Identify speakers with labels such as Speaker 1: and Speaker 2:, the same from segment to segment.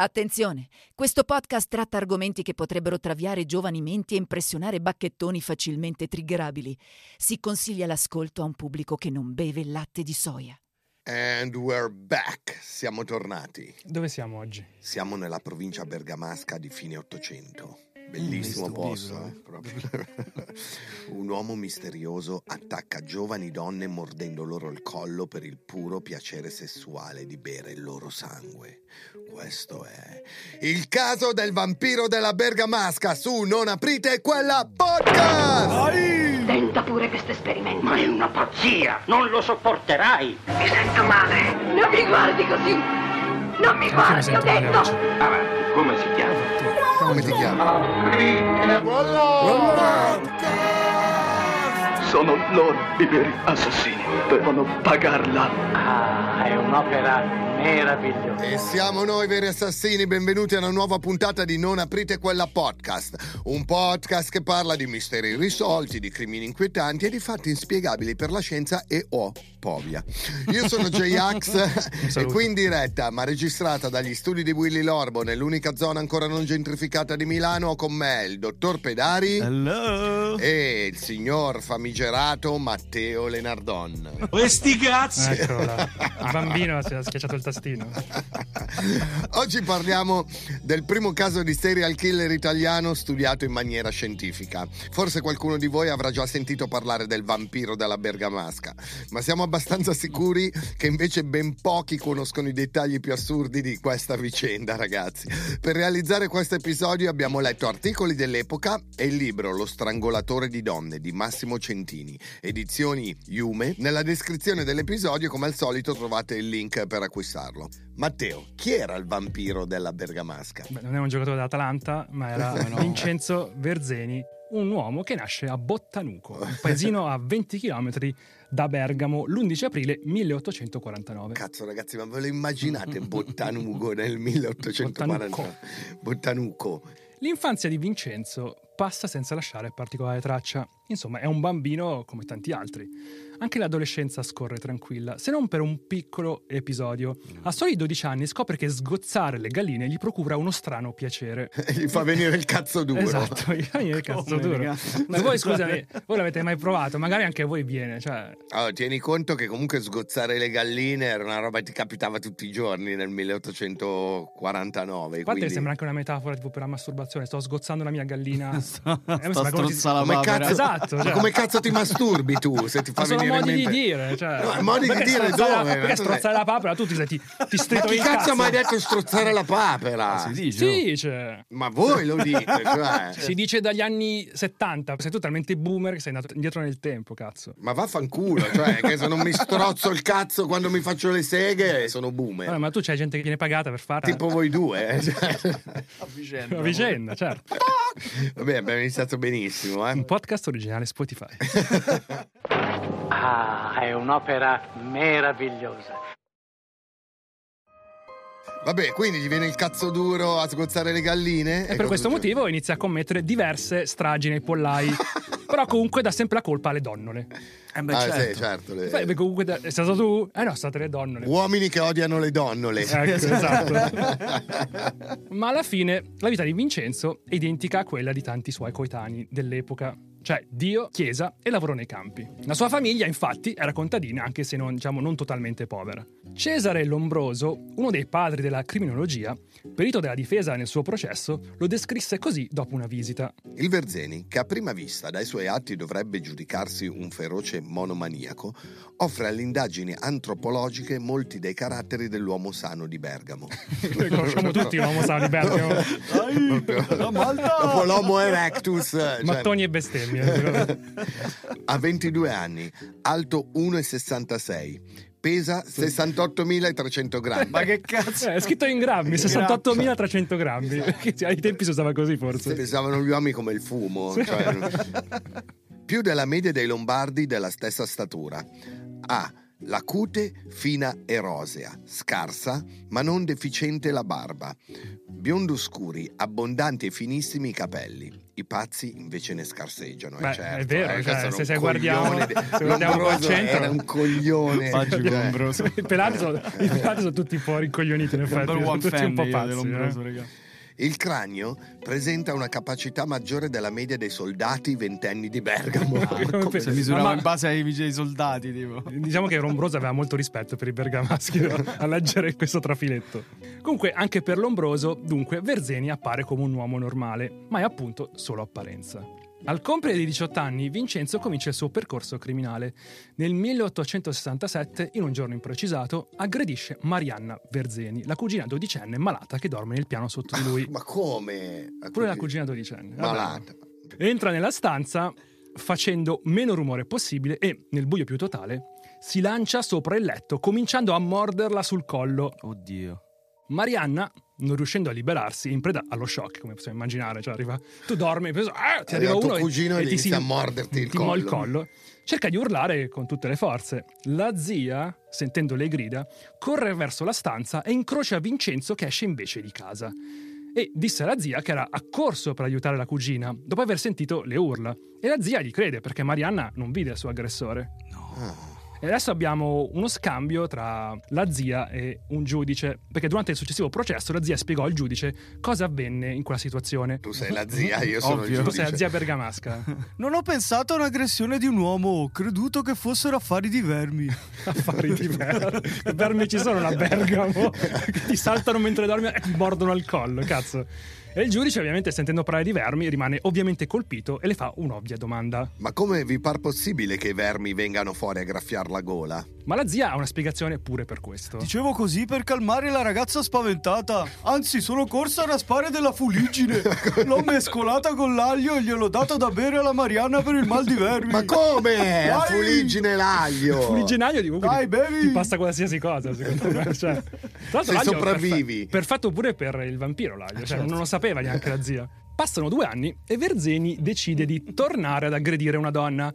Speaker 1: Attenzione, questo podcast tratta argomenti che potrebbero traviare giovani menti e impressionare bacchettoni facilmente triggerabili. Si consiglia l'ascolto a un pubblico che non beve latte di soia.
Speaker 2: And we're back. Siamo tornati.
Speaker 3: Dove siamo oggi?
Speaker 2: Siamo nella provincia bergamasca di fine Ottocento. Bellissimo posto, eh, proprio. Un uomo misterioso attacca giovani donne mordendo loro il collo per il puro piacere sessuale di bere il loro sangue. Questo è il caso del vampiro della bergamasca su Non aprite quella podcast!
Speaker 4: Tenta pure questo esperimento.
Speaker 5: Ma è una pazzia! Non lo sopporterai!
Speaker 4: Mi sento male. Non mi guardi così. Non mi guardi, ho detto.
Speaker 5: Avanti, come si chiama?
Speaker 2: Come ti chiami?
Speaker 6: Sono loro i veri assassini. Devono pagarla.
Speaker 5: Ah, è un'opera meravigliosa.
Speaker 2: E siamo noi veri assassini, benvenuti a una nuova puntata di Non aprite quella podcast, un podcast che parla di misteri irrisolti, di crimini inquietanti e di fatti inspiegabili per la scienza e o povia. Io sono J-Ax e qui in diretta, ma registrata dagli studi di Willy Lorbo nell'unica zona ancora non gentrificata di Milano, ho con me il dottor Pedari
Speaker 7: Hello.
Speaker 2: e il signor famigerato Matteo Lenardon.
Speaker 7: Questi cazzi.
Speaker 3: Eccolo là. Il bambino si è schiacciato il tastino.
Speaker 2: Oggi parliamo del primo caso di serial killer italiano studiato in maniera scientifica. Forse qualcuno di voi avrà già sentito parlare del vampiro della Bergamasca, ma siamo abbastanza sicuri che invece ben pochi conoscono i dettagli più assurdi di questa vicenda, ragazzi. Per realizzare questo episodio abbiamo letto articoli dell'epoca e il libro Lo strangolatore di donne di Massimo Centini, edizioni Yume. Nella descrizione dell'episodio, come al solito, trovate il link per acquistarlo. Matteo, chi era il vampiro della Bergamasca?
Speaker 3: Beh, non è un giocatore dell'Atalanta, ma era Vincenzo Verzeni, un uomo che nasce a Bottanuco, un paesino a 20 km da Bergamo, l'11 aprile 1849.
Speaker 2: Cazzo ragazzi, ma ve lo immaginate Bottanuco nel 1840? Bottanuco.
Speaker 3: L'infanzia di Vincenzo passa senza lasciare particolare traccia. Insomma, è un bambino come tanti altri. Anche l'adolescenza scorre tranquilla, se non per un piccolo episodio. A soli 12 anni scopre che sgozzare le galline gli procura uno strano piacere.
Speaker 2: Gli fa venire il cazzo duro.
Speaker 3: Esatto, gli fa venire il cazzo
Speaker 7: Come,
Speaker 3: duro. Ma voi scusami, voi l'avete mai provato? Magari anche a voi viene, cioè...
Speaker 2: Allora, tieni conto che comunque sgozzare le galline era una roba che ti capitava tutti i giorni nel 1849.
Speaker 3: A parte
Speaker 2: quindi-
Speaker 3: sembra anche una metafora tipo per la masturbazione, sto sgozzando la mia gallina. Eh,
Speaker 7: sta
Speaker 3: sembra come si-
Speaker 7: strozza la
Speaker 2: Come cazzo,
Speaker 3: Esatto, cioè.
Speaker 2: come cazzo ti masturbi tu se ti fa venire
Speaker 3: modi di dire, cioè...
Speaker 2: No, modi di
Speaker 3: Perché
Speaker 2: dire
Speaker 3: strozzare la-
Speaker 2: dove?
Speaker 3: Perché strozzare la papera tu ti, ti, ti
Speaker 2: Ma
Speaker 3: stritoli
Speaker 2: chi
Speaker 3: il
Speaker 2: cazzo
Speaker 3: cazzo?
Speaker 2: ha mai detto strozzare la papera?
Speaker 7: Si dice,
Speaker 3: Sì,
Speaker 7: oh.
Speaker 3: cioè...
Speaker 2: Ma voi lo dite, cioè.
Speaker 3: Si dice dagli anni 70, sei tu talmente boomer che sei andato indietro nel tempo, cazzo.
Speaker 2: Ma vaffanculo, cioè, che se non mi strozzo il cazzo quando mi faccio le seghe, sono boomer.
Speaker 3: Vabbè, ma tu c'hai gente che viene pagata per farla.
Speaker 2: Tipo voi due, eh. cioè.
Speaker 7: A vicenda.
Speaker 3: a vicenda, certo.
Speaker 2: Vabbè, abbiamo iniziato benissimo,
Speaker 3: Un
Speaker 2: eh.
Speaker 3: podcast originale Spotify.
Speaker 5: Ah, è un'opera meravigliosa.
Speaker 2: Vabbè, quindi gli viene il cazzo duro a sgozzare le galline.
Speaker 3: E per questo motivo inizia a commettere diverse stragi nei pollai. Però comunque dà sempre la colpa alle donnole.
Speaker 7: Eh beh,
Speaker 2: Ah,
Speaker 7: certo.
Speaker 2: sì, certo. le-
Speaker 3: Beh, comunque da- è stato tu? Eh no, sono state le donnole.
Speaker 2: Uomini che odiano le donnole.
Speaker 3: Ecco, esatto. Ma alla fine la vita di Vincenzo è identica a quella di tanti suoi coetanei dell'epoca. Cioè Dio, chiesa e lavoro nei campi. La sua famiglia, infatti, era contadina, anche se non, diciamo, non totalmente povera. Cesare Lombroso, uno dei padri della criminologia, perito della difesa nel suo processo, lo descrisse così dopo una visita.
Speaker 2: Il Verzeni, che a prima vista dai suoi atti dovrebbe giudicarsi un feroce monomaniaco, offre alle indagini antropologiche molti dei caratteri dell'uomo sano di Bergamo.
Speaker 3: Noi conosciamo tutti l'uomo sano di Bergamo.
Speaker 2: Dopo l'Homo erectus. cioè-
Speaker 3: Mattoni e bestemmie.
Speaker 2: Ha 22 anni, alto 1,66, pesa 68.300 grammi.
Speaker 7: Ma che cazzo?
Speaker 3: Eh, è scritto in grammi, 68.300 grammi. Che Ai tempi si usava così forse.
Speaker 2: Pensavano gli uomini come il fumo. cioè- più della media dei lombardi della stessa statura. Ha la cute fina e rosea, scarsa ma non deficiente la barba. Biondo scuri, abbondanti e finissimi i capelli. I pazzi invece ne scarseggiano. eh,
Speaker 3: Beh,
Speaker 2: certo,
Speaker 3: è vero,
Speaker 2: eh,
Speaker 3: cioè, se- se guardiamo-
Speaker 2: di-
Speaker 3: se guardiamo qua centro-
Speaker 2: Era un coglione. Cioè,
Speaker 8: Lombroso.
Speaker 3: I pelati sono, i pelati sono tutti un po' rincoglioniti, in effetti. Sono tutti un po'
Speaker 8: io
Speaker 3: pazzi. eh.
Speaker 2: Il cranio presenta una capacità maggiore della media dei soldati ventenni di Bergamo.
Speaker 3: Pensi?
Speaker 8: Si misurava
Speaker 3: Ma-
Speaker 8: in base ai, ai soldati, tipo.
Speaker 3: Diciamo che Lombroso aveva molto rispetto per i bergamaschi no? a leggere questo trafiletto. Comunque, anche per Lombroso, dunque, Verzeni appare come un uomo normale, ma è appunto solo apparenza. Al compiere di 18 anni, Vincenzo comincia il suo percorso criminale. Nel 1867, in un giorno imprecisato, aggredisce Marianna Verzeni, la cugina dodicenne malata che dorme nel piano sotto di lui.
Speaker 2: Ma come?
Speaker 3: Pure la cugina dodicenne. Vabbè.
Speaker 2: Malata.
Speaker 3: Entra nella stanza facendo meno rumore possibile e, nel buio più totale, si lancia sopra il letto, cominciando a morderla sul collo.
Speaker 8: Oddio.
Speaker 3: Marianna, non riuscendo a liberarsi, in preda allo shock, come possiamo immaginare, cioè arriva, tu dormi, poi, ah, ti arriva
Speaker 2: Arriva
Speaker 3: uno
Speaker 2: cugino e
Speaker 3: e, ti
Speaker 2: inizia
Speaker 3: si-
Speaker 2: a morderti il
Speaker 3: ti mo il
Speaker 2: collo.
Speaker 3: collo. Cerca di urlare con tutte le forze. La zia, sentendo le grida, corre verso la stanza e incrocia Vincenzo che esce invece di casa. E disse alla zia che era accorso per aiutare la cugina, dopo aver sentito le urla. E la zia gli crede perché Marianna non vide il suo aggressore. E adesso abbiamo uno scambio tra la zia e un giudice, perché durante il successivo processo la zia spiegò al giudice cosa avvenne in quella situazione.
Speaker 2: Tu sei la zia, io sono il
Speaker 8: Ovvio.
Speaker 3: Tu sei la
Speaker 2: giudice.
Speaker 3: zia bergamasca.
Speaker 8: Non ho pensato a un'aggressione di un uomo, ho creduto che fossero affari di vermi.
Speaker 3: Affari di vermi. I vermi ci sono a Bergamo che ti saltano mentre dormi e ti mordono al collo, cazzo. E il giudice, ovviamente, sentendo parlare di vermi, rimane ovviamente colpito e le fa un'ovvia domanda.
Speaker 2: Ma come vi par possibile che i vermi vengano fuori a graffiar la gola?
Speaker 3: Ma la zia ha una spiegazione pure per questo.
Speaker 8: Dicevo così per calmare la ragazza spaventata. Anzi, sono corsa a raspare della fuliggine. L'ho mescolata con l'aglio e gliel'ho data da bere alla Marianna per il mal di vermi.
Speaker 2: Ma come? La
Speaker 8: Dai!
Speaker 2: fuliggine e l'aglio!
Speaker 3: Fuliginaio di
Speaker 8: Dai,
Speaker 3: ti-
Speaker 8: bevi!
Speaker 3: ti passa qualsiasi cosa, secondo me. Cioè, tra l'altro
Speaker 2: Se sopravvivi.
Speaker 3: Perfetto, perfetto pure per il vampiro l'aglio, cioè, non lo sapeva neanche la zia. Passano due anni e Verzeni decide di tornare ad aggredire una donna.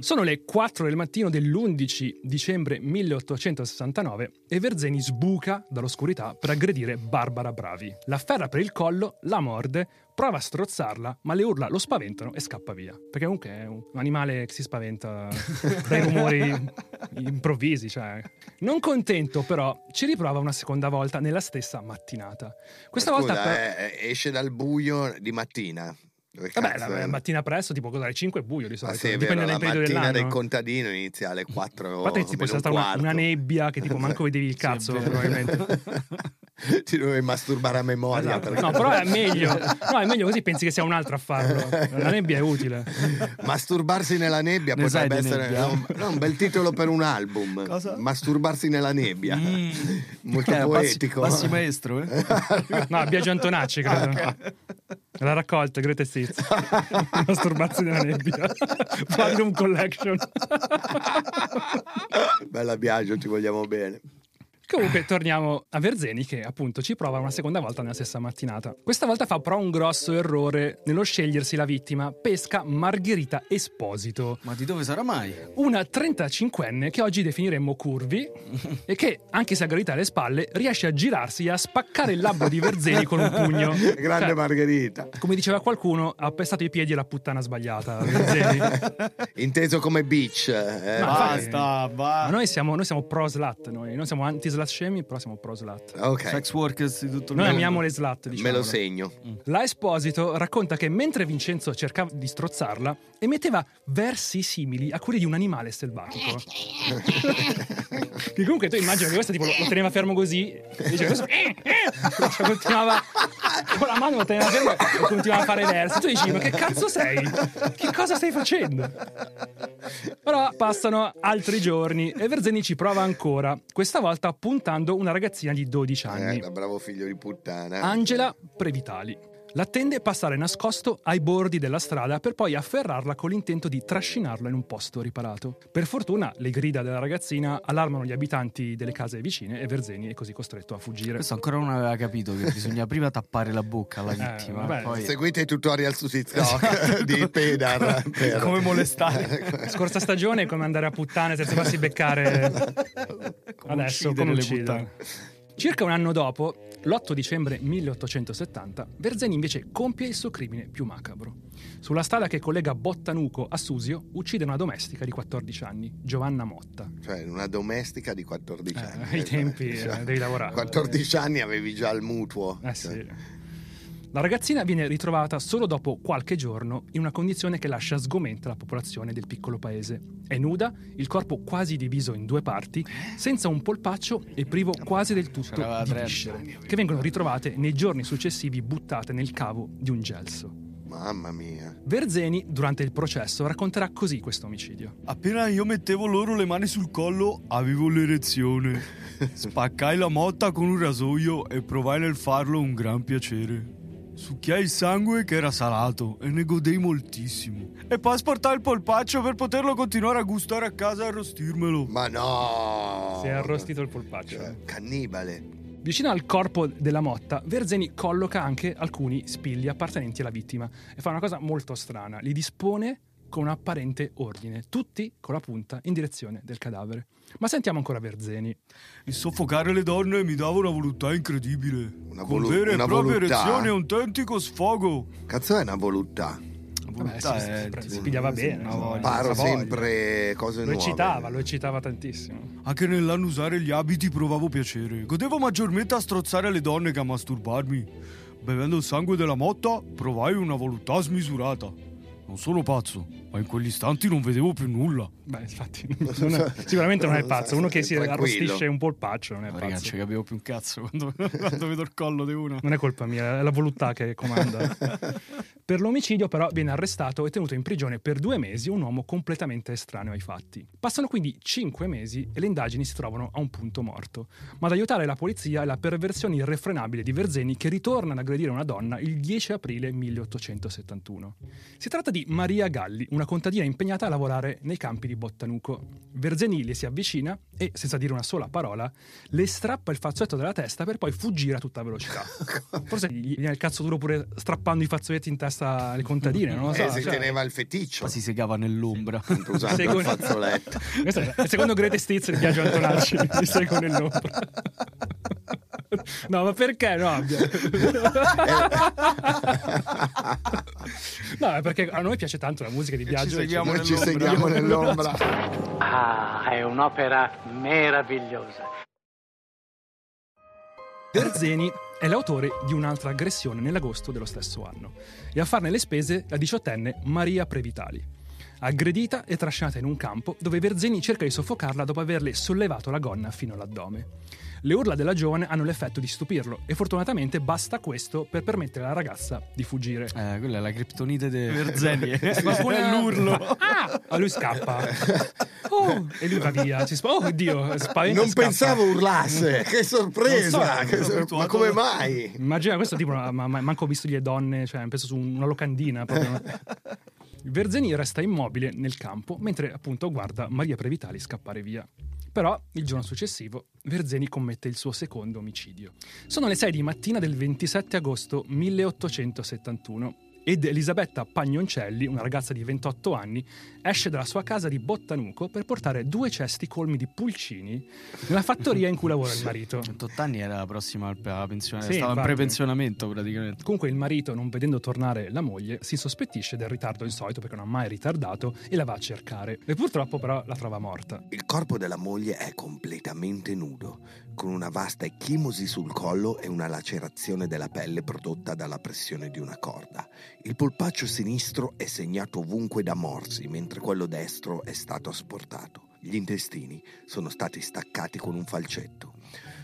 Speaker 3: Sono le 4 del mattino dell'11 dicembre 1869 e Verzeni sbuca dall'oscurità per aggredire Barbara Bravi. La afferra per il collo, la morde, prova a strozzarla, ma le urla lo spaventano e scappa via. Perché comunque è un animale che si spaventa dai rumori improvvisi. Cioè. Non contento, però, ci riprova una seconda volta nella stessa mattinata. Questa
Speaker 2: Ma
Speaker 3: volta.
Speaker 2: scusa,
Speaker 3: per-
Speaker 2: eh, esce dal buio di mattina.
Speaker 3: Vabbè, la
Speaker 2: è?
Speaker 3: mattina presto, tipo cosa alle 5 è buio di
Speaker 2: Ah,
Speaker 3: solito.
Speaker 2: sì,
Speaker 3: Dipende
Speaker 2: la
Speaker 3: dal periodo
Speaker 2: mattina
Speaker 3: dell'anno.
Speaker 2: del contadino inizia alle 4
Speaker 3: A parte che ci può stare
Speaker 2: un
Speaker 3: una, una nebbia che tipo manco vedevi il cazzo,
Speaker 8: vero.
Speaker 3: probabilmente.
Speaker 2: Ti dovevi masturbare a memoria.
Speaker 3: Esatto.
Speaker 2: perché-
Speaker 3: No, però è meglio. No, è meglio così pensi che sia un altro a farlo. La nebbia è utile.
Speaker 2: Masturbarsi nella nebbia
Speaker 8: Ne
Speaker 2: potrebbe essere
Speaker 8: nebbia?
Speaker 2: no, no, un bel titolo per un album.
Speaker 8: Cosa?
Speaker 2: Masturbarsi nella nebbia. Molto
Speaker 8: Eh,
Speaker 2: poetico.
Speaker 8: Passi, passi maestro, eh?
Speaker 3: No, Biagio Antonacci, credo. L'ha raccolta, Greatest Hits. Masturbarsi nella nebbia. Magnum Collection.
Speaker 2: Bella Biagio, ti vogliamo bene.
Speaker 3: Comunque torniamo a Verzeni che appunto ci prova una seconda volta nella stessa mattinata. Questa volta fa però un grosso errore nello scegliersi la vittima. Pesca Margherita Esposito.
Speaker 8: Ma di dove sarà mai?
Speaker 3: Una 35enne che oggi definiremmo curvi e che, anche se aggredita alle spalle, riesce a girarsi e a spaccare il labbro di Verzeni con un pugno.
Speaker 2: Grande
Speaker 3: Cioè,
Speaker 2: Margherita.
Speaker 3: come diceva qualcuno, ha pestato i piedi alla puttana sbagliata. Verzeni.
Speaker 2: Inteso come beach. eh.
Speaker 3: Ma
Speaker 8: Basta,
Speaker 3: Ma
Speaker 8: va.
Speaker 3: noi siamo, noi siamo pro slut, noi non siamo anti slut shaming, però siamo pro slut.
Speaker 2: Ok,
Speaker 8: Sex workers di tutto il
Speaker 3: Noi
Speaker 8: mondo.
Speaker 3: amiamo le slut, diciamo.
Speaker 2: me lo segno.
Speaker 3: La Esposito racconta che mentre Vincenzo cercava di strozzarla, emetteva versi simili a quelli di un animale selvatico. che comunque tu immagini che questo tipo lo, lo teneva fermo così e diceva questo eh, eh, cioè, continuava con la mano teneva fermo e continuava a fare versi. Tu dici, ma che cazzo sei? Che cosa stai facendo? Però passano altri giorni e Verzeni ci prova ancora, questa volta puntando una ragazzina di 12 anni.
Speaker 2: Eh, bravo figlio di puttana.
Speaker 3: Angela Previtali. L'attende passare nascosto ai bordi della strada per poi afferrarla con l'intento di trascinarla in un posto riparato. Per fortuna le grida della ragazzina allarmano gli abitanti delle case vicine e Verzeni è così costretto a fuggire.
Speaker 8: Questo ancora non aveva capito che bisogna prima tappare la bocca alla
Speaker 3: Eh,
Speaker 8: vittima.
Speaker 3: vabbè.
Speaker 8: poi...
Speaker 2: Seguite i tutorial su TikTok di Pedar. per-
Speaker 8: Come molestare.
Speaker 3: Scorsa stagione è come andare a puttane senza farsi beccare
Speaker 8: Come
Speaker 3: adesso come
Speaker 8: le
Speaker 3: uccidere.
Speaker 8: puttane.
Speaker 3: Circa un anno dopo, L'8 dicembre 1870 Verzeni invece compie il suo crimine più macabro. Sulla strada che collega Bottanuco a Susio uccide una domestica di 14 anni, Giovanna Motta.
Speaker 2: Cioè, una domestica di 14
Speaker 3: Eh,
Speaker 2: anni.
Speaker 3: ai tempi, eh, devi lavorare.
Speaker 2: 14 anni avevi già il mutuo.
Speaker 3: Eh
Speaker 2: Cioè,
Speaker 3: sì. La ragazzina viene ritrovata solo dopo qualche giorno in una condizione che lascia sgomenta la popolazione del piccolo paese. È nuda, il corpo quasi diviso in due parti, senza un polpaccio e privo quasi del tutto di viscere, che vengono ritrovate nei giorni successivi buttate nel cavo di un gelso.
Speaker 2: Mamma mia.
Speaker 3: Verzeni, durante il processo, racconterà così questo omicidio.
Speaker 8: Appena io mettevo loro le mani sul collo, avevo l'erezione. Spaccai la motta con un rasoio e provai nel farlo un gran piacere. Succhiai il sangue che era salato e ne godei moltissimo. E poi sportai il polpaccio per poterlo continuare a gustare a casa e arrostirmelo.
Speaker 2: Ma no!
Speaker 3: Si è arrostito il polpaccio.
Speaker 2: Cioè, cannibale.
Speaker 3: Vicino al corpo della motta, Verzeni colloca anche alcuni spilli appartenenti alla vittima e fa una cosa molto strana, li dispone con un apparente ordine, tutti con la punta in direzione del cadavere. Ma sentiamo ancora Verzeni.
Speaker 8: Il soffocare le donne mi dava una voluttà incredibile.
Speaker 2: Una
Speaker 8: vera e
Speaker 2: una
Speaker 8: propria
Speaker 2: voluttà?
Speaker 8: erezione e un autentico sfogo.
Speaker 2: Cazzo è una voluttà.
Speaker 3: Vabbè, si, si- si pigliava bene.
Speaker 8: una voglia.
Speaker 2: Paro sempre cose
Speaker 3: Lo
Speaker 2: nuove.
Speaker 3: eccitava, lo eccitava tantissimo.
Speaker 8: Anche nell'annusare gli abiti provavo piacere. Godevo maggiormente a strozzare le donne che a masturbarmi. Bevendo il sangue della motta, provai una voluttà smisurata. Non sono pazzo, ma in quegli istanti non vedevo più nulla.
Speaker 3: Beh, infatti, non è- sicuramente non è pazzo. Uno che si arrostisce un polpaccio non è
Speaker 8: Ma ragazzi,
Speaker 3: pazzo.
Speaker 8: capivo più un cazzo quando, quando vedo il collo di una.
Speaker 3: Non è colpa mia, è la voluttà che comanda. per l'omicidio, però, viene arrestato e tenuto in prigione per due mesi un uomo completamente estraneo ai fatti. Passano quindi cinque mesi e le indagini si trovano a un punto morto. Ma ad aiutare la polizia è la perversione irrefrenabile di Verzeni che ritorna ad aggredire una donna il 10 aprile 1871. Si tratta di Maria Galli, una contadina impegnata a lavorare nei campi di Bottanuco. Verzeni le si avvicina e, senza dire una sola parola, le strappa il fazzoletto dalla testa per poi fuggire a tutta velocità. Forse gli viene il cazzo duro pure strappando i fazzoletti in testa alle contadine, non lo so.
Speaker 2: Eh, si
Speaker 3: cioè-
Speaker 2: teneva il feticcio.
Speaker 8: Ma si segava nell'ombra.
Speaker 2: Usando
Speaker 3: Secondo-
Speaker 2: il fazzoletto.
Speaker 3: Il secondo greatest hits di Biagio Antonacci, mi seguo nell'ombra. No, ma perché no? No, è perché a noi piace tanto la musica di Biagio. e
Speaker 8: seguiamo
Speaker 2: Noi ci seguiamo nell'ombra.
Speaker 5: Ah, è un'opera meravigliosa.
Speaker 3: Verzeni è l'autore di un'altra aggressione nell'agosto dello stesso anno e a farne le spese la diciottenne Maria Previtali, aggredita e trascinata in un campo dove Verzeni cerca di soffocarla dopo averle sollevato la gonna fino all'addome. Le urla della giovane hanno l'effetto di stupirlo e fortunatamente basta questo per permettere alla ragazza di fuggire.
Speaker 8: Eh, quella è la criptonite di Verzeni. eh.
Speaker 3: Qualcuno-
Speaker 8: è l'urlo.
Speaker 3: Ah! A lui scappa. Oh, e lui va via. Si spa- oh, Dio, spaventa.
Speaker 2: Non
Speaker 3: scappa.
Speaker 2: pensavo urlasse, che sorpresa!
Speaker 8: So,
Speaker 2: che sor- Ma come mai?
Speaker 3: Immagina questo tipo, ma, ma- manco ho visto le donne, cioè, penso su una locandina. Proprio. Verzeni resta immobile nel campo mentre appunto guarda Maria Previtali scappare via. Però il giorno successivo Verzeni commette il suo secondo omicidio. Sono le 6 di mattina del 27 agosto 1871 ed Elisabetta Pagnoncelli, una ragazza di 28 anni, esce dalla sua casa di Bottanuco per portare due cesti colmi di pulcini nella fattoria in cui lavora il marito.
Speaker 8: 28 anni era la prossima alla pensione,
Speaker 3: Sì,
Speaker 8: stava in
Speaker 3: infatti.
Speaker 8: prepensionamento praticamente.
Speaker 3: Comunque il marito, non vedendo tornare la moglie, si sospettisce del ritardo insolito perché non ha mai ritardato e la va a cercare. E purtroppo però la trova morta.
Speaker 2: Il corpo della moglie è completamente nudo, con una vasta ecchimosi sul collo e una lacerazione della pelle prodotta dalla pressione di una corda. Il polpaccio sinistro è segnato ovunque da morsi, mentre quello destro è stato asportato. Gli intestini sono stati staccati con un falcetto.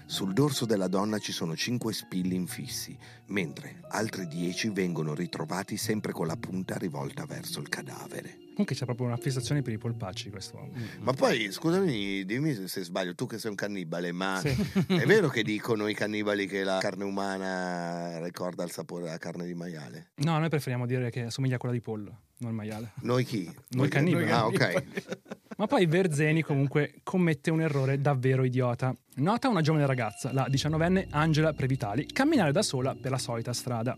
Speaker 2: Sul dorso della donna ci sono cinque spilli infissi, mentre altri dieci vengono ritrovati sempre con la punta rivolta verso il cadavere.
Speaker 3: Comunque c'è proprio una fissazione per i polpacci questo uomo.
Speaker 2: Ma poi, scusami, dimmi se- sbaglio, tu che sei un cannibale, ma
Speaker 3: Sì.
Speaker 2: è vero che dicono i cannibali che la carne umana ricorda il sapore della carne di maiale?
Speaker 3: No, noi preferiamo dire che assomiglia a quella di pollo, non il maiale.
Speaker 2: Noi chi?
Speaker 3: Noi cannibali.
Speaker 2: Ah, ok.
Speaker 3: Ma poi Verzeni comunque commette un errore davvero idiota. Nota una giovane ragazza, la diciannovenne Angela Previtali, camminare da sola per la solita strada,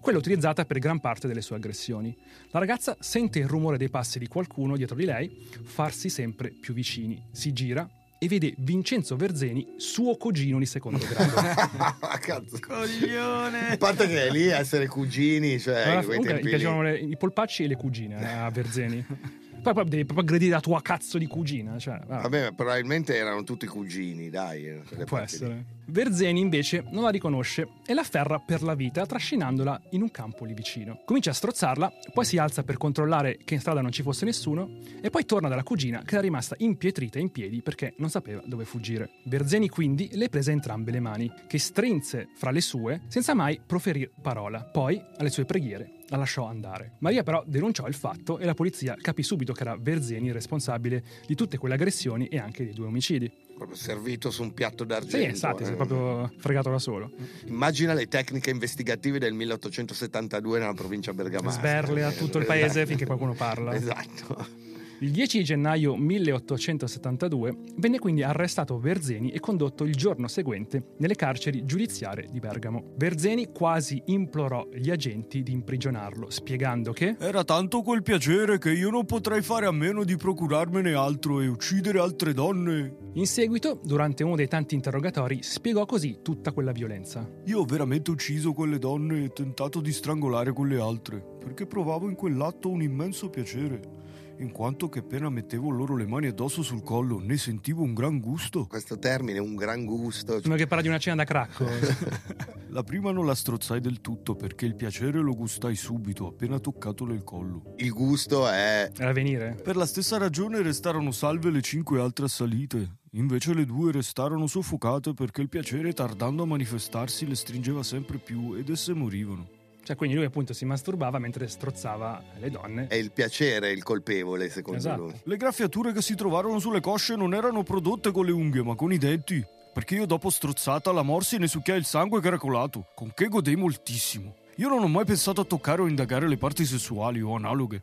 Speaker 3: quella utilizzata per gran parte delle sue aggressioni. La ragazza sente il rumore dei passi di qualcuno dietro di lei farsi sempre più vicini, si gira e vede Vincenzo Verzeni, suo cugino di secondo grado.
Speaker 2: Cazzo.
Speaker 8: Coglione!
Speaker 2: A parte che lì essere cugini, cioè,
Speaker 3: Allora,
Speaker 2: in quei
Speaker 3: comunque,
Speaker 2: tempi
Speaker 3: gli piacevano le- i polpacci e le cugine a Verzeni. Poi, poi devi proprio aggredire la tua cazzo di cugina. Cioè,
Speaker 2: Vabbè, probabilmente erano tutti cugini, dai. eh,
Speaker 3: può
Speaker 2: parti lì.
Speaker 3: essere. Verzeni invece non la riconosce e l'afferra per la vita trascinandola in un campo lì vicino. Comincia a strozzarla, poi si alza per controllare che in strada non ci fosse nessuno e poi torna dalla cugina che era rimasta impietrita in piedi perché non sapeva dove fuggire. Verzeni quindi le prese entrambe le mani, che strinse fra le sue senza mai proferire parola. Poi, alle sue preghiere, la lasciò andare. Maria però denunciò il fatto e la polizia capì subito che era Verzeni il responsabile di tutte quelle aggressioni e anche dei due omicidi.
Speaker 2: Proprio servito su un piatto d'argento.
Speaker 3: Sì, esatto, si
Speaker 2: eh.
Speaker 3: è proprio fregato da solo.
Speaker 2: Immagina le tecniche investigative del 1872 nella provincia bergamasca.
Speaker 3: Sberle a tutto il paese finché qualcuno parla.
Speaker 2: Esatto.
Speaker 3: Il 10 gennaio 1872 venne quindi arrestato Verzeni e condotto il giorno seguente nelle carceri giudiziarie di Bergamo. Verzeni quasi implorò gli agenti di imprigionarlo, spiegando che
Speaker 8: Era tanto quel piacere che io non potrei fare a meno di procurarmene altro e uccidere altre donne.
Speaker 3: in seguito, durante uno dei tanti interrogatori, spiegò così tutta quella violenza.
Speaker 8: Io ho veramente ucciso quelle donne e tentato di strangolare quelle altre, perché provavo in quell'atto un immenso piacere. In quanto che appena mettevo loro le mani addosso sul collo, ne sentivo un gran gusto.
Speaker 2: Questo termine, un gran gusto.
Speaker 3: Sembra che parla di una cena da cracco.
Speaker 8: La prima non la strozzai del tutto perché il piacere lo gustai subito, appena toccatole il collo.
Speaker 2: Il gusto è
Speaker 3: Era a venire.
Speaker 8: Per la stessa ragione restarono salve le cinque altre assalite. Invece le due restarono soffocate perché il piacere, tardando a manifestarsi, le stringeva sempre più ed esse morivano.
Speaker 3: Cioè, quindi lui appunto si masturbava mentre strozzava le donne.
Speaker 2: è il piacere il colpevole, secondo
Speaker 3: Esatto.
Speaker 2: lui.
Speaker 8: Le graffiature che si trovarono sulle cosce non erano prodotte con le unghie, ma con i denti. Perché io dopo strozzata la morsi e ne succhiai il sangue che era colato, con che godei moltissimo. Io non ho mai pensato a toccare o indagare le parti sessuali o analoghe,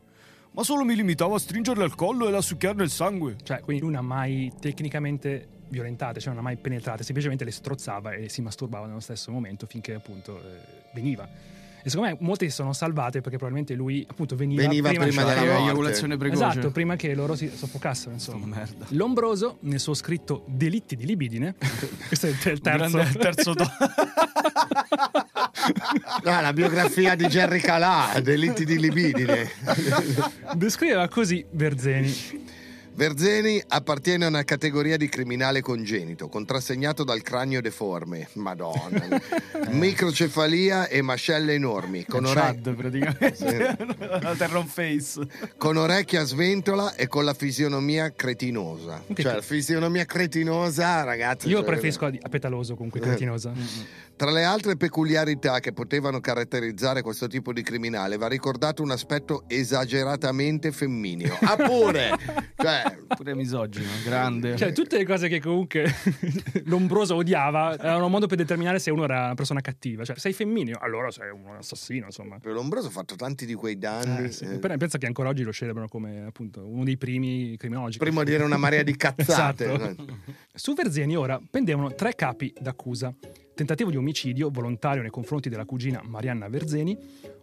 Speaker 8: ma solo mi limitavo a stringerle al collo e a succhiarne il sangue.
Speaker 3: Cioè, quindi lui non ha mai tecnicamente violentate, cioè non ha mai penetrate, semplicemente le strozzava e si masturbava nello stesso momento finché appunto eh, veniva. E secondo me molte si sono salvate perché probabilmente lui appunto veniva,
Speaker 2: Veniva prima
Speaker 3: cioè,
Speaker 2: della.
Speaker 9: Eiaculazione precoce.
Speaker 3: Esatto, prima che loro si soffocassero, insomma.
Speaker 8: merda.
Speaker 3: Lombroso, nel suo scritto Delitti di libidine, questo è il il terzo,
Speaker 8: Grande- terzo to-
Speaker 2: No, la biografia di Jerry Calà, Delitti di libidine.
Speaker 3: descriveva così Verzeni.
Speaker 2: Verzeni appartiene a una categoria di criminale congenito, contrassegnato dal cranio deforme, madonna, microcefalia e mascelle enormi, con, ore-
Speaker 8: Chad praticamente. La Terron Face.
Speaker 2: con orecchie a sventola e con la fisionomia cretinosa.
Speaker 3: Che
Speaker 2: Cioè, la fisionomia cretinosa, ragazzi.
Speaker 3: Io
Speaker 2: cioè,
Speaker 3: preferisco a, a petaloso comunque, cretinosa.
Speaker 2: Tra le altre peculiarità che potevano caratterizzare questo tipo di criminale va ricordato un aspetto esageratamente femmineo. Ah pure! cioè,
Speaker 9: Pure misogino, grande.
Speaker 3: Cioè, tutte le cose che comunque Lombroso odiava erano un modo per determinare se uno era una persona cattiva. Cioè, sei femminile, allora sei un assassino, insomma.
Speaker 2: Lombroso ha fatto tanti di quei danni.
Speaker 3: Eh, sì.
Speaker 2: eh,
Speaker 3: Però Pensa che ancora oggi lo celebrano come appunto uno dei primi criminologi.
Speaker 2: primo a dire una marea di cazzate.
Speaker 3: Esatto. Su Verzeni ora pendevano tre capi d'accusa. Tentativo di omicidio volontario nei confronti della cugina Marianna Verzeni,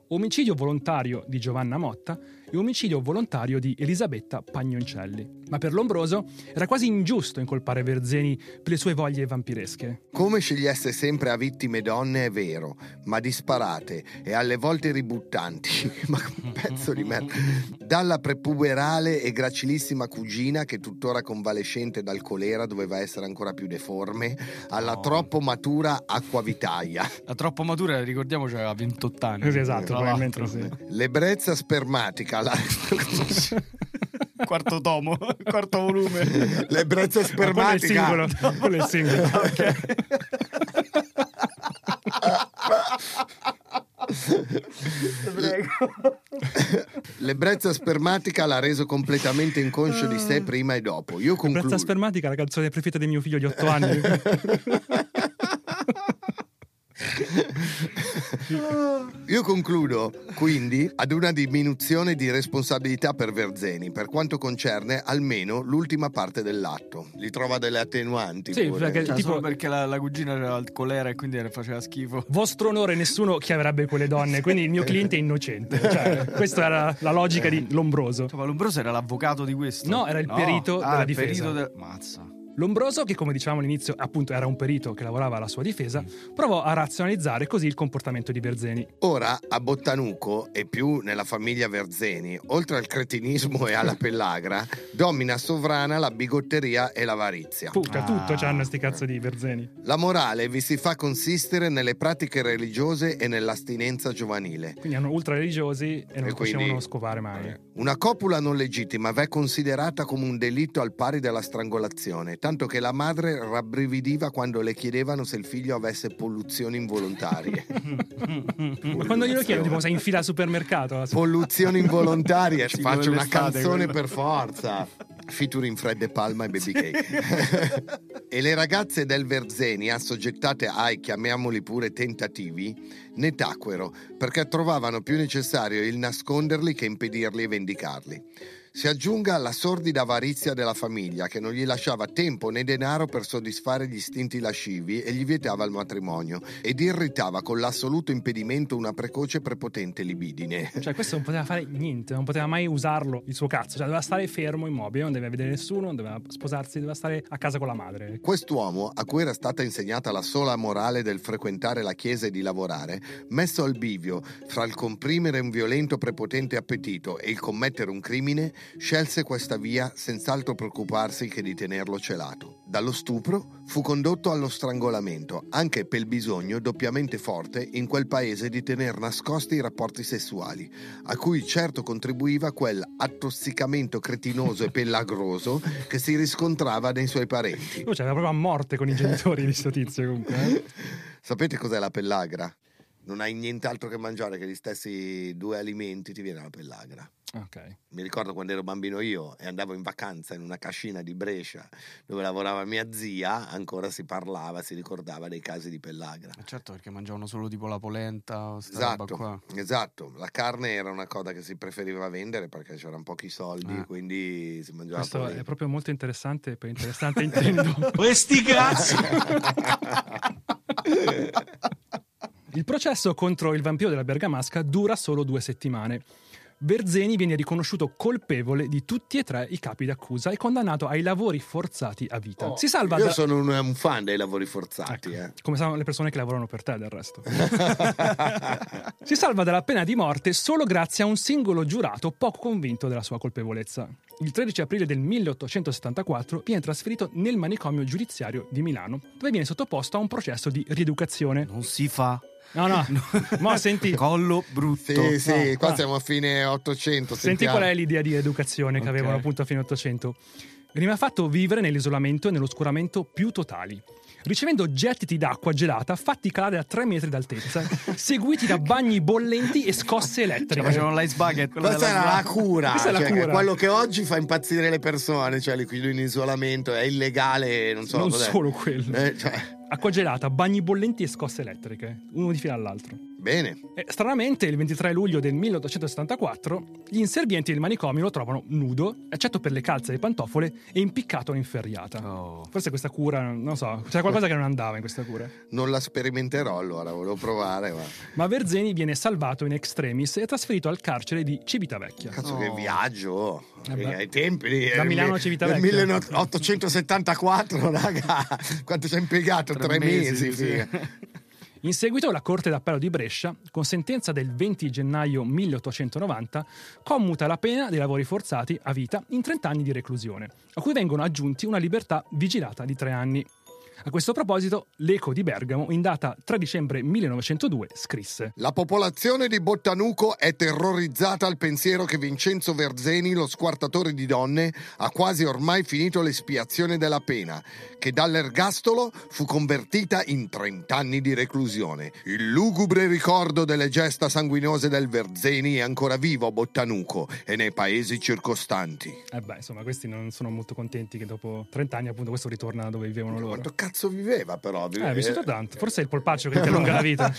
Speaker 3: omicidio volontario di Giovanna Motta e omicidio volontario di Elisabetta Pagnoncelli. Ma per Lombroso era quasi ingiusto incolpare Verzeni per le sue voglie vampiresche.
Speaker 2: Come scegliesse sempre a vittime donne è vero, ma disparate e alle volte ributtanti. ma un pezzo di merda. Dalla prepuberale e gracilissima cugina che tuttora convalescente dal colera doveva essere ancora più deforme, alla
Speaker 8: No.
Speaker 2: troppo matura acquavitaia.
Speaker 8: La troppo matura, ricordiamo, aveva 28 anni.
Speaker 3: Sì, esatto, probabilmente sì.
Speaker 2: L'ebbrezza spermatica, la...
Speaker 8: Quarto tomo, quarto volume.
Speaker 2: l'ebbrezza
Speaker 3: Ma quello è il
Speaker 2: spermatica.
Speaker 3: singolo. Quello è il singolo.
Speaker 2: L'ebbrezza spermatica l'ha reso completamente inconscio di sé prima e dopo. Io concludo.
Speaker 3: Brezza spermatica, la canzone preferita di mio figlio di 8 anni.
Speaker 2: Io concludo quindi ad una diminuzione di responsabilità per Verzeni per quanto concerne almeno l'ultima parte dell'atto. Li trova delle attenuanti.
Speaker 3: Sì,
Speaker 2: pure.
Speaker 3: perché-
Speaker 8: Cioè,
Speaker 3: Tipo-
Speaker 8: solo perché la, la cugina aveva il colera e quindi le faceva schifo.
Speaker 3: Vostro onore, nessuno chiamerebbe quelle donne, quindi il mio cliente è innocente. Cioè, questa era la logica di Lombroso.
Speaker 8: Cioè, ma Lombroso era l'avvocato di questo?
Speaker 3: No, era il perito
Speaker 8: ah,
Speaker 3: della
Speaker 8: il
Speaker 3: difesa.
Speaker 8: perito del- Mazza.
Speaker 3: Lombroso, che come dicevamo all'inizio appunto era un perito che lavorava alla sua difesa, provò a razionalizzare così il comportamento di Verzeni.
Speaker 2: Ora, a Bottanuco, e più nella famiglia Verzeni, oltre al cretinismo e alla pellagra, domina sovrana la bigotteria e l'avarizia.
Speaker 3: Pucca, tutto c'hanno sti cazzo di Verzeni.
Speaker 2: La morale vi si fa consistere nelle pratiche religiose e nell'astinenza giovanile.
Speaker 3: Quindi erano ultra religiosi e non
Speaker 2: E quindi-
Speaker 3: scopare mai.
Speaker 2: Una copula non legittima v'è considerata come un delitto al pari della strangolazione, tanto che la madre rabbrividiva quando le chiedevano se il figlio avesse polluzioni involontarie.
Speaker 3: Ma quando glielo chiedo, tipo, sei in fila al supermercato?
Speaker 2: Polluzioni involontarie, faccio una canzone
Speaker 8: quello.
Speaker 2: per forza. Featuring Fred e Palma e Baby Cake. e le ragazze del Verzeni, assoggettate ai, chiamiamoli pure, tentativi, ne tacquero perché trovavano più necessario il nasconderli che impedirli e vendicarli. Si aggiunga la sordida avarizia della famiglia che non gli lasciava tempo né denaro per soddisfare gli istinti lascivi e gli vietava il matrimonio ed irritava con l'assoluto impedimento una precoce prepotente libidine.
Speaker 3: Cioè, questo non poteva fare niente, non poteva mai usarlo il suo cazzo. Cioè, doveva stare fermo, immobile, non doveva vedere nessuno, non doveva sposarsi, doveva stare a casa con la madre.
Speaker 2: Quest'uomo, a cui era stata insegnata la sola morale del frequentare la chiesa e di lavorare, messo al bivio fra il comprimere un violento prepotente appetito e il commettere un crimine, scelse questa via senz'altro preoccuparsi che di tenerlo celato. Dallo stupro fu condotto allo strangolamento, anche per il bisogno doppiamente forte in quel paese di tener nascosti i rapporti sessuali, a cui certo contribuiva quel attossicamento cretinoso e pellagroso che si riscontrava nei suoi parenti.
Speaker 3: Lui c'era proprio a morte con i genitori di sto tizio, comunque. eh.
Speaker 2: Sapete cos'è la pellagra? Non hai nient'altro che mangiare che gli stessi due alimenti, ti viene la pellagra.
Speaker 3: Ok.
Speaker 2: Mi ricordo quando ero bambino io e andavo in vacanza in una cascina di Brescia dove lavorava mia zia, ancora si parlava, si ricordava dei casi di pellagra.
Speaker 8: Eh, Certo, perché mangiavano solo tipo la polenta,
Speaker 2: Esatto,
Speaker 8: qua.
Speaker 2: esatto, la carne era una cosa che si preferiva vendere perché c'erano pochi soldi,
Speaker 8: Eh.
Speaker 2: quindi si mangiava
Speaker 3: Questo
Speaker 2: poco.
Speaker 3: è proprio molto interessante, per interessante intendo.
Speaker 7: Questi cazzi!
Speaker 3: Il processo contro il vampiro della Bergamasca dura solo due settimane. Verzeni viene riconosciuto colpevole di tutti e tre i capi d'accusa e condannato ai lavori forzati a vita. si salva
Speaker 2: Oh, Io
Speaker 3: da-
Speaker 2: sono un, un fan dei lavori forzati,
Speaker 3: Ecco,
Speaker 2: eh.
Speaker 3: come sanno le persone che lavorano per te del resto. si salva dalla pena di morte solo grazie a un singolo giurato poco convinto della sua colpevolezza. Il 13 aprile del 1874 viene trasferito nel manicomio giudiziario di Milano, dove viene sottoposto a un processo di rieducazione.
Speaker 8: Non si fa.
Speaker 3: No, no, ma senti,
Speaker 8: Collo brutto.
Speaker 2: Sì, sì,
Speaker 3: No,
Speaker 2: qua
Speaker 3: no.
Speaker 2: siamo a fine 800.
Speaker 3: Senti
Speaker 2: sentiamo.
Speaker 3: qual è l'idea di educazione che
Speaker 8: Ok.
Speaker 3: avevano appunto a fine 800. Veniva fatto vivere nell'isolamento e nell'oscuramento più totali, ricevendo gettiti d'acqua gelata fatti calare a 3 metri d'altezza, seguiti da bagni bollenti e scosse elettriche.
Speaker 8: Cioè, facevano l'ice bucket.
Speaker 2: Questa era la cura,
Speaker 3: Questa è la
Speaker 2: cioè,
Speaker 3: cura.
Speaker 2: quello che oggi fa impazzire le persone, cioè qui in isolamento è illegale, non so
Speaker 3: non
Speaker 2: cos'è.
Speaker 3: solo quello.
Speaker 2: Eh, cioè,
Speaker 3: Acqua gelata, bagni bollenti e scosse elettriche, uno di fila all'altro.
Speaker 2: Bene.
Speaker 3: E, stranamente, il 23 luglio del 1874, gli inservienti del manicomio lo trovano nudo, eccetto per le calze e le pantofole, e impiccato in ferriata.
Speaker 8: Oh.
Speaker 3: Forse questa cura, non so, c'era qualcosa che non andava in questa cura.
Speaker 2: Non la sperimenterò allora, volevo provare, ma
Speaker 3: Ma Verzeni viene salvato in extremis e trasferito al carcere di Civitavecchia.
Speaker 2: cazzo
Speaker 8: Oh.
Speaker 2: che viaggio.
Speaker 3: Eh
Speaker 2: ai tempi
Speaker 3: Da Milano a
Speaker 2: del
Speaker 3: Civitavecchia.
Speaker 2: 1874, raga. Quanto ci ha impiegato? Tre,
Speaker 8: Tre
Speaker 2: mesi.
Speaker 8: mesi, sì.
Speaker 3: In seguito la Corte d'Appello di Brescia, con sentenza del 20 gennaio 1890, commuta la pena dei lavori forzati a vita in 30 anni di reclusione, a cui vengono aggiunti una libertà vigilata di 3 anni. A questo proposito, l'Eco di Bergamo, in data 3 dicembre 1902, scrisse
Speaker 2: La popolazione di Bottanuco è terrorizzata al pensiero che Vincenzo Verzeni, lo squartatore di donne, ha quasi ormai finito l'espiazione della pena, che dall'ergastolo fu convertita in 30 anni di reclusione. Il lugubre ricordo delle gesta sanguinose del Verzeni è ancora vivo a Bottanuco e nei paesi circostanti.
Speaker 3: Eh beh, insomma, questi non sono molto contenti che dopo 30 anni appunto questo ritorna dove vivevano loro.
Speaker 2: Quanto cazzo viveva però?
Speaker 3: Eh, ha vissuto tanto. Forse è il polpaccio che ti allunga la vita.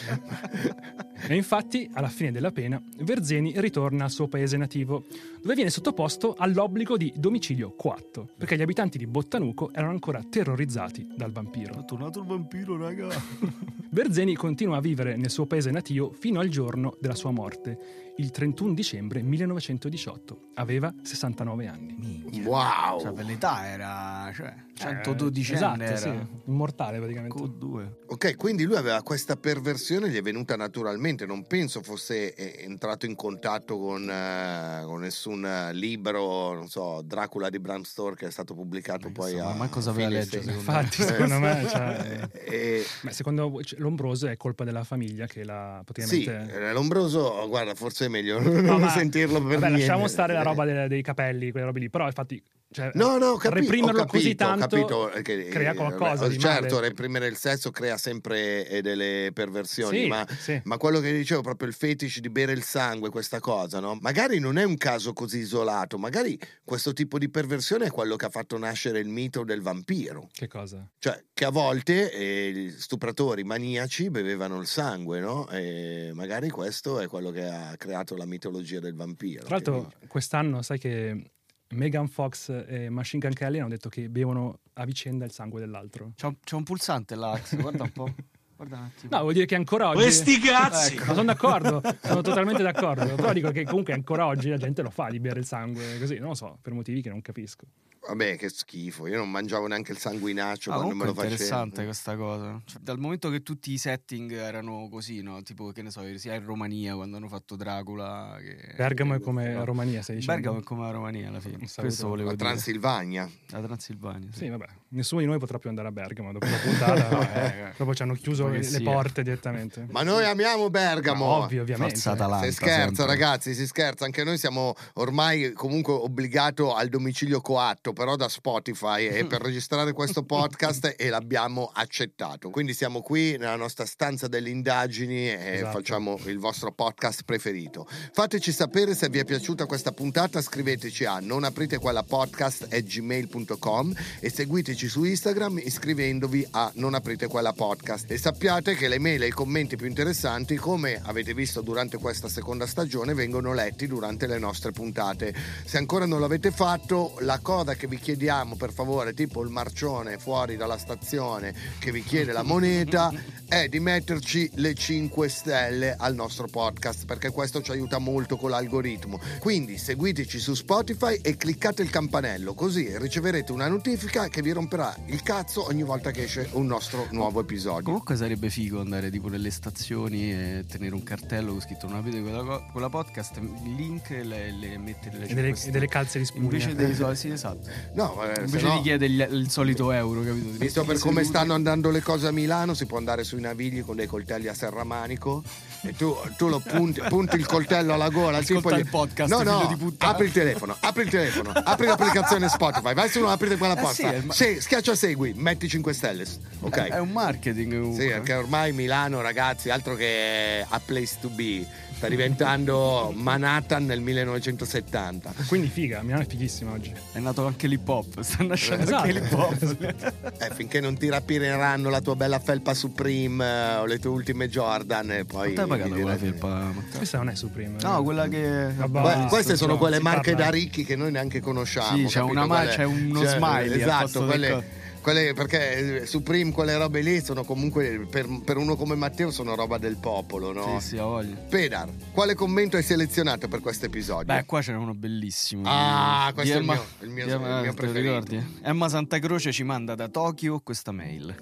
Speaker 3: E infatti, alla fine della pena, Verzeni ritorna al suo paese nativo, dove viene sottoposto all'obbligo di domicilio coatto, perché gli abitanti di Bottanuco erano ancora terrorizzati dal vampiro.
Speaker 8: È tornato il vampiro, raga.
Speaker 3: Berzeni continua a vivere nel suo paese natio fino al giorno della sua morte, il 31 dicembre 1918. Aveva 69 anni.
Speaker 9: Minchia.
Speaker 2: Wow.
Speaker 9: Cioè, per l'età era cioè, 112
Speaker 3: esatto,
Speaker 9: anni era.
Speaker 3: sì, immortale praticamente.
Speaker 9: Q2.
Speaker 2: Ok, quindi lui aveva questa perversione, gli è venuta naturalmente, non penso fosse eh, entrato in contatto con, eh, con nessun eh, libro, non so, Dracula di Bram Stoker che è stato pubblicato
Speaker 9: Ma
Speaker 2: poi
Speaker 9: insomma,
Speaker 2: a
Speaker 9: ma cosa aveva letto, me?
Speaker 3: Infatti, secondo me, cioè,
Speaker 2: E-
Speaker 3: Beh, secondo cioè, Lombroso è colpa della famiglia che
Speaker 2: sì,
Speaker 3: praticamente...
Speaker 2: eh, Lombroso, guarda, forse è meglio non
Speaker 3: No, ma-
Speaker 2: sentirlo per
Speaker 3: Vabbè,
Speaker 2: niente.
Speaker 3: lasciamo stare la roba dei, dei capelli, quelle robe lì, però infatti... Cioè,
Speaker 2: No, no, capi-
Speaker 3: reprimerlo
Speaker 2: capito,
Speaker 3: così tanto
Speaker 2: capito che,
Speaker 3: crea
Speaker 2: eh,
Speaker 3: qualcosa di
Speaker 2: Certo,
Speaker 3: male.
Speaker 2: reprimere il sesso crea sempre eh, delle perversioni,
Speaker 3: Sì,
Speaker 2: ma,
Speaker 3: sì.
Speaker 2: ma quello che dicevo, proprio il fetish di bere il sangue, questa cosa, no? Magari non è un caso così isolato, magari questo tipo di perversione è quello che ha fatto nascere il mito del vampiro.
Speaker 3: Che cosa?
Speaker 2: Cioè, che a volte eh, gli stupratori maniaci bevevano il sangue, no? E magari questo è quello che ha creato la mitologia del vampiro.
Speaker 3: Tra l'altro, quest'anno sai che Megan Fox e Machine Gun Kelly hanno detto che bevono a vicenda il sangue dell'altro.
Speaker 9: C'è un, c'è un pulsante là, Ax, guarda un po'. Guarda un attimo.
Speaker 3: No, vuol dire che ancora oggi...
Speaker 7: Questi cazzi!
Speaker 3: Ma sono d'accordo, sono totalmente d'accordo. Però dico che comunque ancora oggi la gente lo fa di bere il sangue così, non lo so, per motivi che non capisco.
Speaker 2: Vabbè, che schifo, io non mangiavo neanche il sanguinaccio
Speaker 9: Ah,
Speaker 2: quando me lo
Speaker 9: è
Speaker 2: facevo.
Speaker 9: interessante questa cosa. Cioè, dal momento che tutti i setting erano così, no? Tipo, che ne so, sia in Romania quando hanno fatto Dracula. Che...
Speaker 3: Bergamo è come
Speaker 9: no.
Speaker 3: Romania, dicendo?
Speaker 9: Bergamo è come la Romania alla fine. Questo volevo
Speaker 2: La
Speaker 9: dire.
Speaker 2: Transilvania.
Speaker 9: La Transilvania. Sì.
Speaker 3: Sì, vabbè, nessuno di noi potrà più andare a Bergamo dopo la puntata.
Speaker 9: Eh,
Speaker 3: Dopo ci hanno chiuso le,
Speaker 9: sia.
Speaker 3: porte direttamente.
Speaker 2: Ma noi amiamo Bergamo.
Speaker 3: Ma ovvio, ovviamente.
Speaker 9: Forza Atalanta.
Speaker 2: Si scherza,
Speaker 9: sempre.
Speaker 2: ragazzi, si scherza. Anche noi siamo ormai comunque obbligato al domicilio coatto, però da Spotify e per registrare questo podcast e l'abbiamo accettato. Quindi siamo qui nella nostra stanza delle indagini e
Speaker 3: Esatto.
Speaker 2: facciamo il vostro podcast preferito. Fateci sapere se vi è piaciuta questa puntata, scriveteci a non aprite quella podcast gmail.com e seguiteci su Instagram iscrivendovi a non aprite quella podcast. E sappiate che le mail e i commenti più interessanti, come avete visto durante questa seconda stagione, vengono letti durante le nostre puntate. Se ancora non l'avete fatto, la cosa che vi chiediamo, per favore, tipo il marcione fuori dalla stazione che vi chiede la moneta, è di metterci le 5 stelle al nostro podcast, perché questo ci aiuta molto con l'algoritmo. Quindi seguiteci su Spotify e cliccate il campanello, così riceverete una notifica che vi romperà il cazzo ogni volta che esce un nostro nuovo episodio.
Speaker 9: Comunque sarebbe figo andare tipo nelle stazioni e tenere un cartello con scritto non aprite quella, quella podcast, il link e le, le mettere le
Speaker 3: E delle,
Speaker 9: cinque
Speaker 3: e delle calze di spugna.
Speaker 9: Invece dei soldi, sì, esatto.
Speaker 2: No, eh,
Speaker 9: Invece
Speaker 2: no-
Speaker 9: di chiedere il, il solito euro, capito? Ti
Speaker 2: Visto per come
Speaker 9: seduto.
Speaker 2: stanno andando le cose a Milano, si può andare sui navigli con dei coltelli a serramanico e tu, tu lo punti, punti il coltello alla gola.
Speaker 9: Ascolta
Speaker 2: tipo
Speaker 9: il podcast,
Speaker 2: No, no, apri il telefono, apri il telefono, apri l'applicazione Spotify, vai su aprite quella
Speaker 9: Eh
Speaker 2: posta.
Speaker 9: sì, è-
Speaker 2: Sì, schiaccia segui, metti 5 stelle. Ok.
Speaker 9: È un marketing
Speaker 2: Sì,
Speaker 9: comunque.
Speaker 2: perché ormai Milano, ragazzi, altro che a place to be, sta diventando Manhattan nel 1970.
Speaker 3: Quindi figa, Milano è fighissima oggi.
Speaker 9: È nato anche l'hip hop, sta nascendo
Speaker 3: Esatto.
Speaker 9: anche l'hip hop.
Speaker 2: Eh, finché non ti rapineranno la tua bella felpa Supreme eh, o le tue ultime Jordan e poi...
Speaker 9: Quanto hai pagato quella felpa? Matteo?
Speaker 3: Questa non è Supreme.
Speaker 9: No, quella che...
Speaker 3: Visto,
Speaker 2: queste sono
Speaker 3: no,
Speaker 2: quelle marche
Speaker 3: parla-
Speaker 2: da ricchi che noi neanche conosciamo.
Speaker 9: Sì, c'è una ma- c'è uno
Speaker 2: cioè,
Speaker 9: smiley al
Speaker 2: Esatto, quelle,
Speaker 9: co-
Speaker 2: quelle- perché eh, Supreme, quelle robe lì sono comunque per, per uno come Matteo sono roba del popolo, no?
Speaker 9: Sì, sì, ho voglia.
Speaker 2: Pedar, quale commento hai selezionato per questo episodio?
Speaker 9: Beh, qua c'era uno bellissimo.
Speaker 2: Ah,
Speaker 9: Di-
Speaker 2: questo
Speaker 9: di
Speaker 2: è il
Speaker 9: Emma-
Speaker 2: mio- il mio-
Speaker 9: Emma-
Speaker 2: il mio
Speaker 9: lo
Speaker 2: preferito.
Speaker 9: ricordi? Emma Santa Croce ci manda da Tokyo questa mail.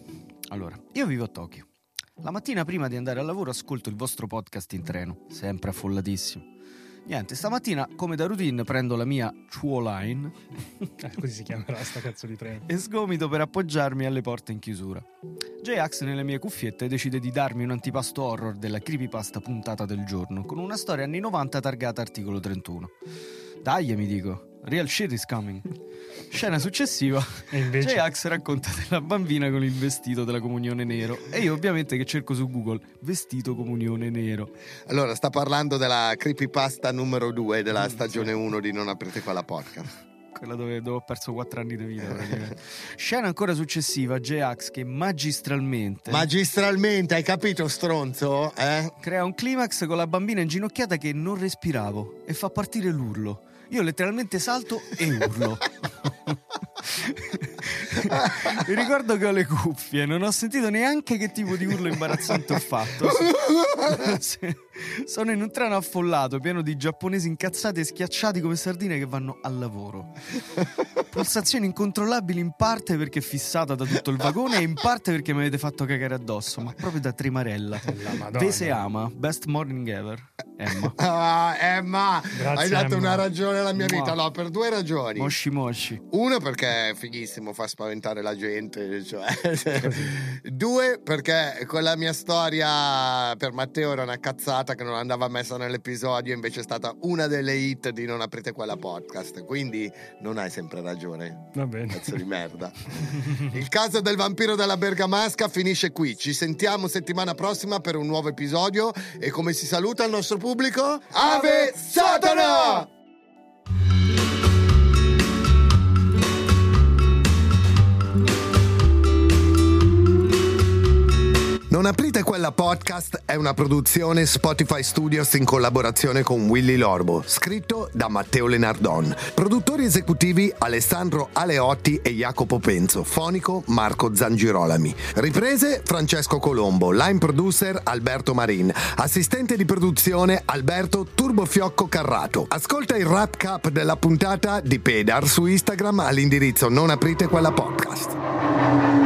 Speaker 9: Allora, io vivo a Tokyo. La mattina prima di andare al lavoro ascolto il vostro podcast in treno, sempre affollatissimo. Niente, stamattina, come da routine, prendo la mia Chuo Line
Speaker 3: Eh, così si chiamerà sta cazzo di treno.
Speaker 9: e sgomito per appoggiarmi alle porte in chiusura. J-Ax nelle mie cuffiette decide di darmi un antipasto horror della creepypasta puntata del giorno, con una storia anni 90 targata articolo 31. Dai, mi dico, real shit is coming. Scena successiva,
Speaker 3: E invece...
Speaker 9: J-Ax racconta della bambina con il vestito della comunione nero e io ovviamente che cerco su Google vestito comunione nero.
Speaker 2: Allora, sta parlando della creepypasta numero 2 della stagione 1 di Non aprite quella podcast.
Speaker 9: Quella dove, dove ho perso 4 anni di vita. praticamente. Scena ancora successiva, J-Ax che magistralmente
Speaker 2: Magistralmente, hai capito, stronzo? Eh?
Speaker 9: crea un climax con la bambina inginocchiata che non respiravo e fa partire l'urlo. Io letteralmente salto e urlo. Mi ricordo che ho le cuffie, non ho sentito neanche che tipo di urlo imbarazzante ho fatto. Sono in un treno affollato, pieno di giapponesi incazzati e schiacciati come sardine che vanno al lavoro. Pulsazioni incontrollabili in parte perché fissata da tutto il vagone e in parte perché mi avete fatto cagare addosso, ma proprio da tremarella.
Speaker 3: La Madonna.
Speaker 9: Vese ama, best morning ever. Emma.
Speaker 2: Ah, Emma,
Speaker 3: Grazie,
Speaker 2: hai dato
Speaker 3: Emma.
Speaker 2: una ragione alla mia vita. No, per due ragioni.
Speaker 9: Moshi moshi.
Speaker 2: Uno perché è fighissimo, fa spaventare la gente. Cioè. Due perché quella mia storia per Matteo era una cazzata che non andava messa nell'episodio, invece è stata una delle hit di Non aprite quella podcast. Quindi non hai sempre ragione.
Speaker 3: Va bene.
Speaker 2: Cazzo di merda. Il caso del vampiro della Bergamasca finisce qui. Ci sentiamo settimana prossima per un nuovo episodio. E come si saluta il nostro pubblico? Ave Satana! Non aprite quella podcast è una produzione Spotify Studios in collaborazione con Willy Lorbo, scritto da Matteo Lenardon. Produttori esecutivi Alessandro Aleotti e Jacopo Penzo, fonico Marco Zangirolami. Riprese Francesco Colombo, line producer Alberto Marin, assistente di produzione Alberto Turbofiocco Carrato. Ascolta il rap cap della puntata di Pedar su Instagram all'indirizzo Non aprite quella podcast.